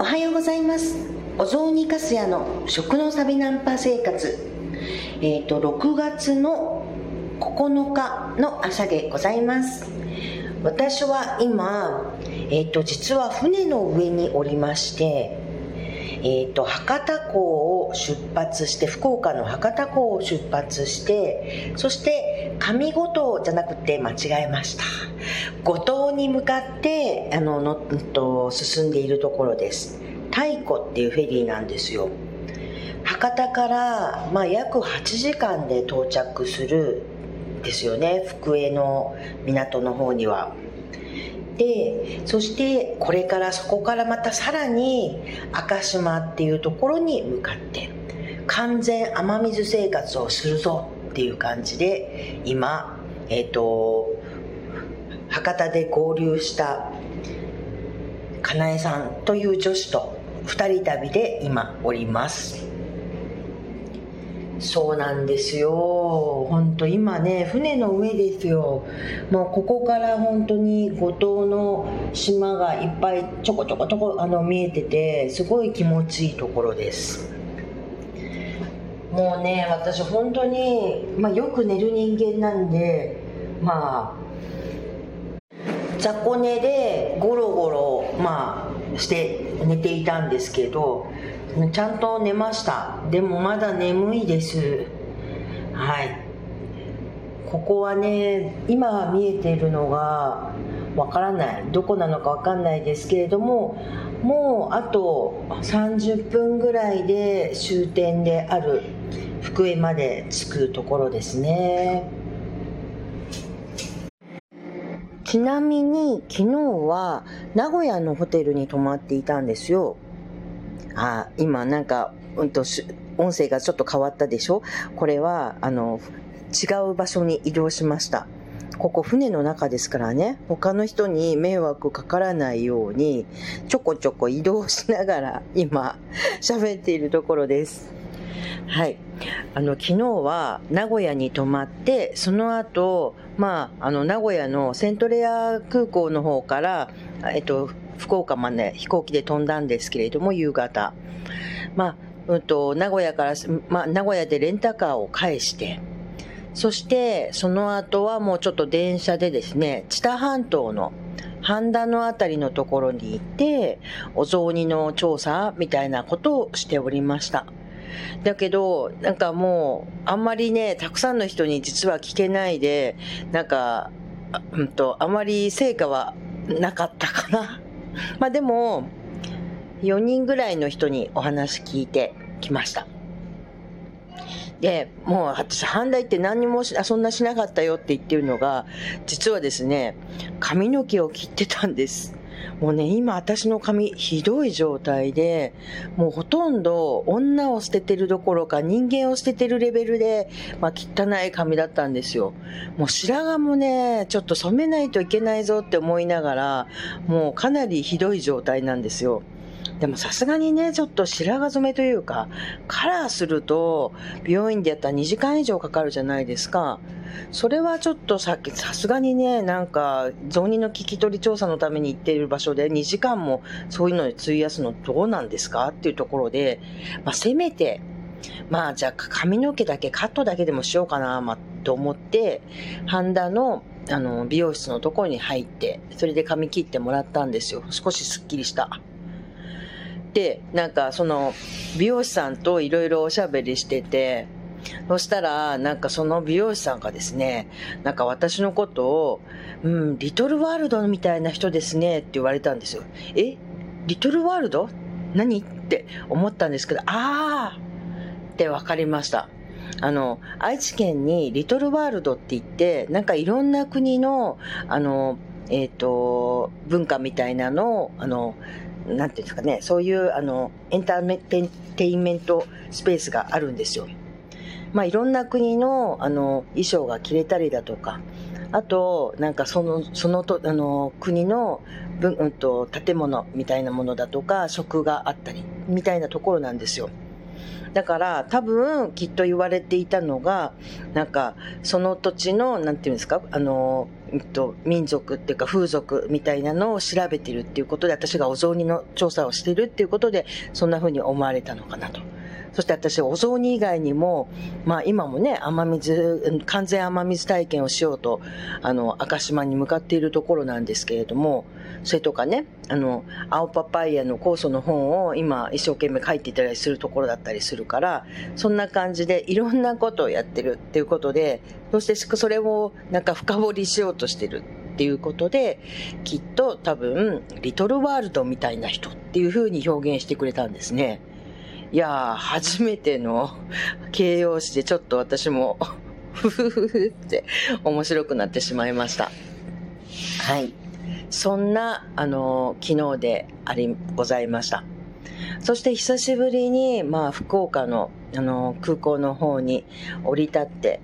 おはようございます。お雑煮かすやの食のサビナンパ生活。えっ、ー、と6月の9日の朝でございます。私は今えっ、ー、と実は船の上におりましてえーと、博多港を出発して福岡の博多港を出発してそして上五島じゃなくて間違えました。五島に向かってあののと進んでいるところです。太鼓っていうフェリーなんですよ。博多から、まあ、約8時間で到着するですよね。福江の港の方には。でそしてこれからそこからまたさらに赤島っていうところに向かって完全雨水生活をするぞっていう感じで今えっ、ー、と博多で合流したかなえさんという女子と2人旅で今おります。そうなんですよ。本当今ね船の上ですよ。もうここから本当に五島の島がいっぱいちょこちょこちょこあの見えててすごい気持ちいいところです。もうね私本当に、まあ、よく寝る人間なんでまあ雑魚寝でゴロゴロまあして寝ていたんですけどちゃんと寝ました。でもまだ眠いです。はい。ここはね今見えているのがわからない。どこなのかわかんないですけれどももうあと30分ぐらいで終点である福江まで着くところですね。ちなみに昨日は名古屋のホテルに泊まっていたんですよあ今なんか、うんと、音声がちょっと変わったでしょ？これは、あの、違う場所に移動しました。ここ船の中ですからね、他の人に迷惑かからないように、ちょこちょこ移動しながら今、喋っているところです。はい。あの、昨日は名古屋に泊まって、その後、まあ、あの、名古屋のセントレア空港の方から、えっと、福岡まで飛行機で飛んだんですけれども、夕方。まあ、うんと、名古屋から、まあ、名古屋でレンタカーを返して、そして、その後はもうちょっと電車でですね、知多半島の半田のあたりのところに行って、お雑煮の調査みたいなことをしておりました。だけど、なんかもう、あんまりね、たくさんの人に実は聞けないで、なんか、うんと、あまり成果はなかったかな。まあでも、4人ぐらいの人にお話聞いてきました。で、もう私、反対って何にもそんなしなかったよって言ってるのが、実はですね、髪の毛を切ってたんです。もうね、今私の髪ひどい状態で、もうほとんど女を捨ててるどころか人間を捨ててるレベルで、まあ汚い髪だったんですよ。もう白髪もね、ちょっと染めないといけないぞって思いながら、もうかなりひどい状態なんですよ。でもさすがにね、ちょっと白髪染めというか、カラーすると、美容院でやったら2時間以上かかるじゃないですか。それはちょっとさっき、さすがにね、なんか、雑煮の聞き取り調査のために行っている場所で2時間もそういうのに費やすのどうなんですか？っていうところで、まあ、せめて、まあじゃあ髪の毛だけカットだけでもしようかな、まあ、と思って、ハンダのあの美容室のところに入って、それで髪切ってもらったんですよ。少しスッキリした。で、なんかその美容師さんといろいろおしゃべりしてて、そしたら、なんかその美容師さんがですね、なんか私のことを、うん、リトルワールドみたいな人ですねって言われたんですよ。え？リトルワールド？何？って思ったんですけど、あーって分かりました。あの、愛知県にリトルワールドって言って、なんかいろんな国の、あの、えっ、ー、と、文化みたいなのを、あの、なんていうんですかね、そういうあのエンターテインメントスペースがあるんですよ。まあ、いろんな国のあの衣装が着れたりだとか、あと、なんかその、そのと、あの、国の、文、うんと、建物みたいなものだとか、食があったり、みたいなところなんですよ。だから多分きっと言われていたのが、なんかその土地の、何て言うんですか、あの、えっと、民族っていうか風俗みたいなのを調べてるっていうことで、私がお雑煮の調査をしてるっていうことで、そんな風に思われたのかなと。そして私、お雑煮以外にも、まあ今もね、雨水、完全雨水体験をしようと、あの、赤島に向かっているところなんですけれども、それとかね、あの、青パパイヤの酵素の本を今一生懸命書いていたりするところだったりするから、そんな感じでいろんなことをやってるっていうことで、そしてそれをなんか深掘りしようとしてるっていうことで、きっと多分、リトルワールドみたいな人っていう風に表現してくれたんですね。いやー、初めての 形容詞でちょっと私もふふふふって面白くなってしまいました。はい。そんな、あの、昨日であり、ございました。そして久しぶりに、まあ、福岡の、あの、空港の方に降り立って、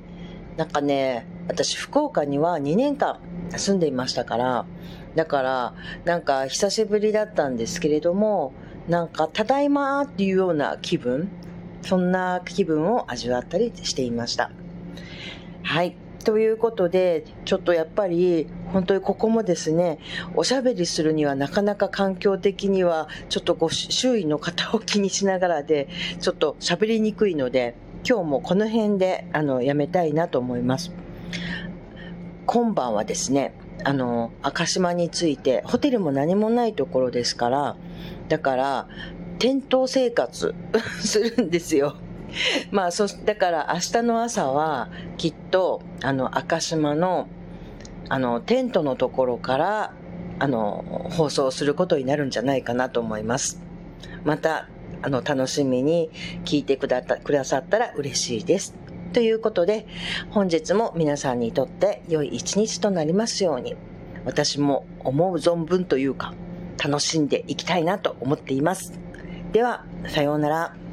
なんかね、私、福岡には2年間住んでいましたから、だから、なんか久しぶりだったんですけれども、なんか、ただいまっていうような気分、そんな気分を味わったりしていました。はい。ということで、ちょっとやっぱり、本当にここもですね、おしゃべりするにはなかなか環境的には、ちょっとこう、周囲の方を気にしながらで、ちょっと喋りにくいので、今日もこの辺で、あの、やめたいなと思います。今晩はですね、あの、赤島について、ホテルも何もないところですから、だから、テント生活 するんですよ。まあ、そ、だから明日の朝は、きっと、あの、赤島の、あの、テントのところから、あの、放送することになるんじゃないかなと思います。また、あの、楽しみに聞いてくだくださったら嬉しいです。ということで、本日も皆さんにとって良い一日となりますように、私も思う存分というか、楽しんでいきたいなと思っています。では、さようなら。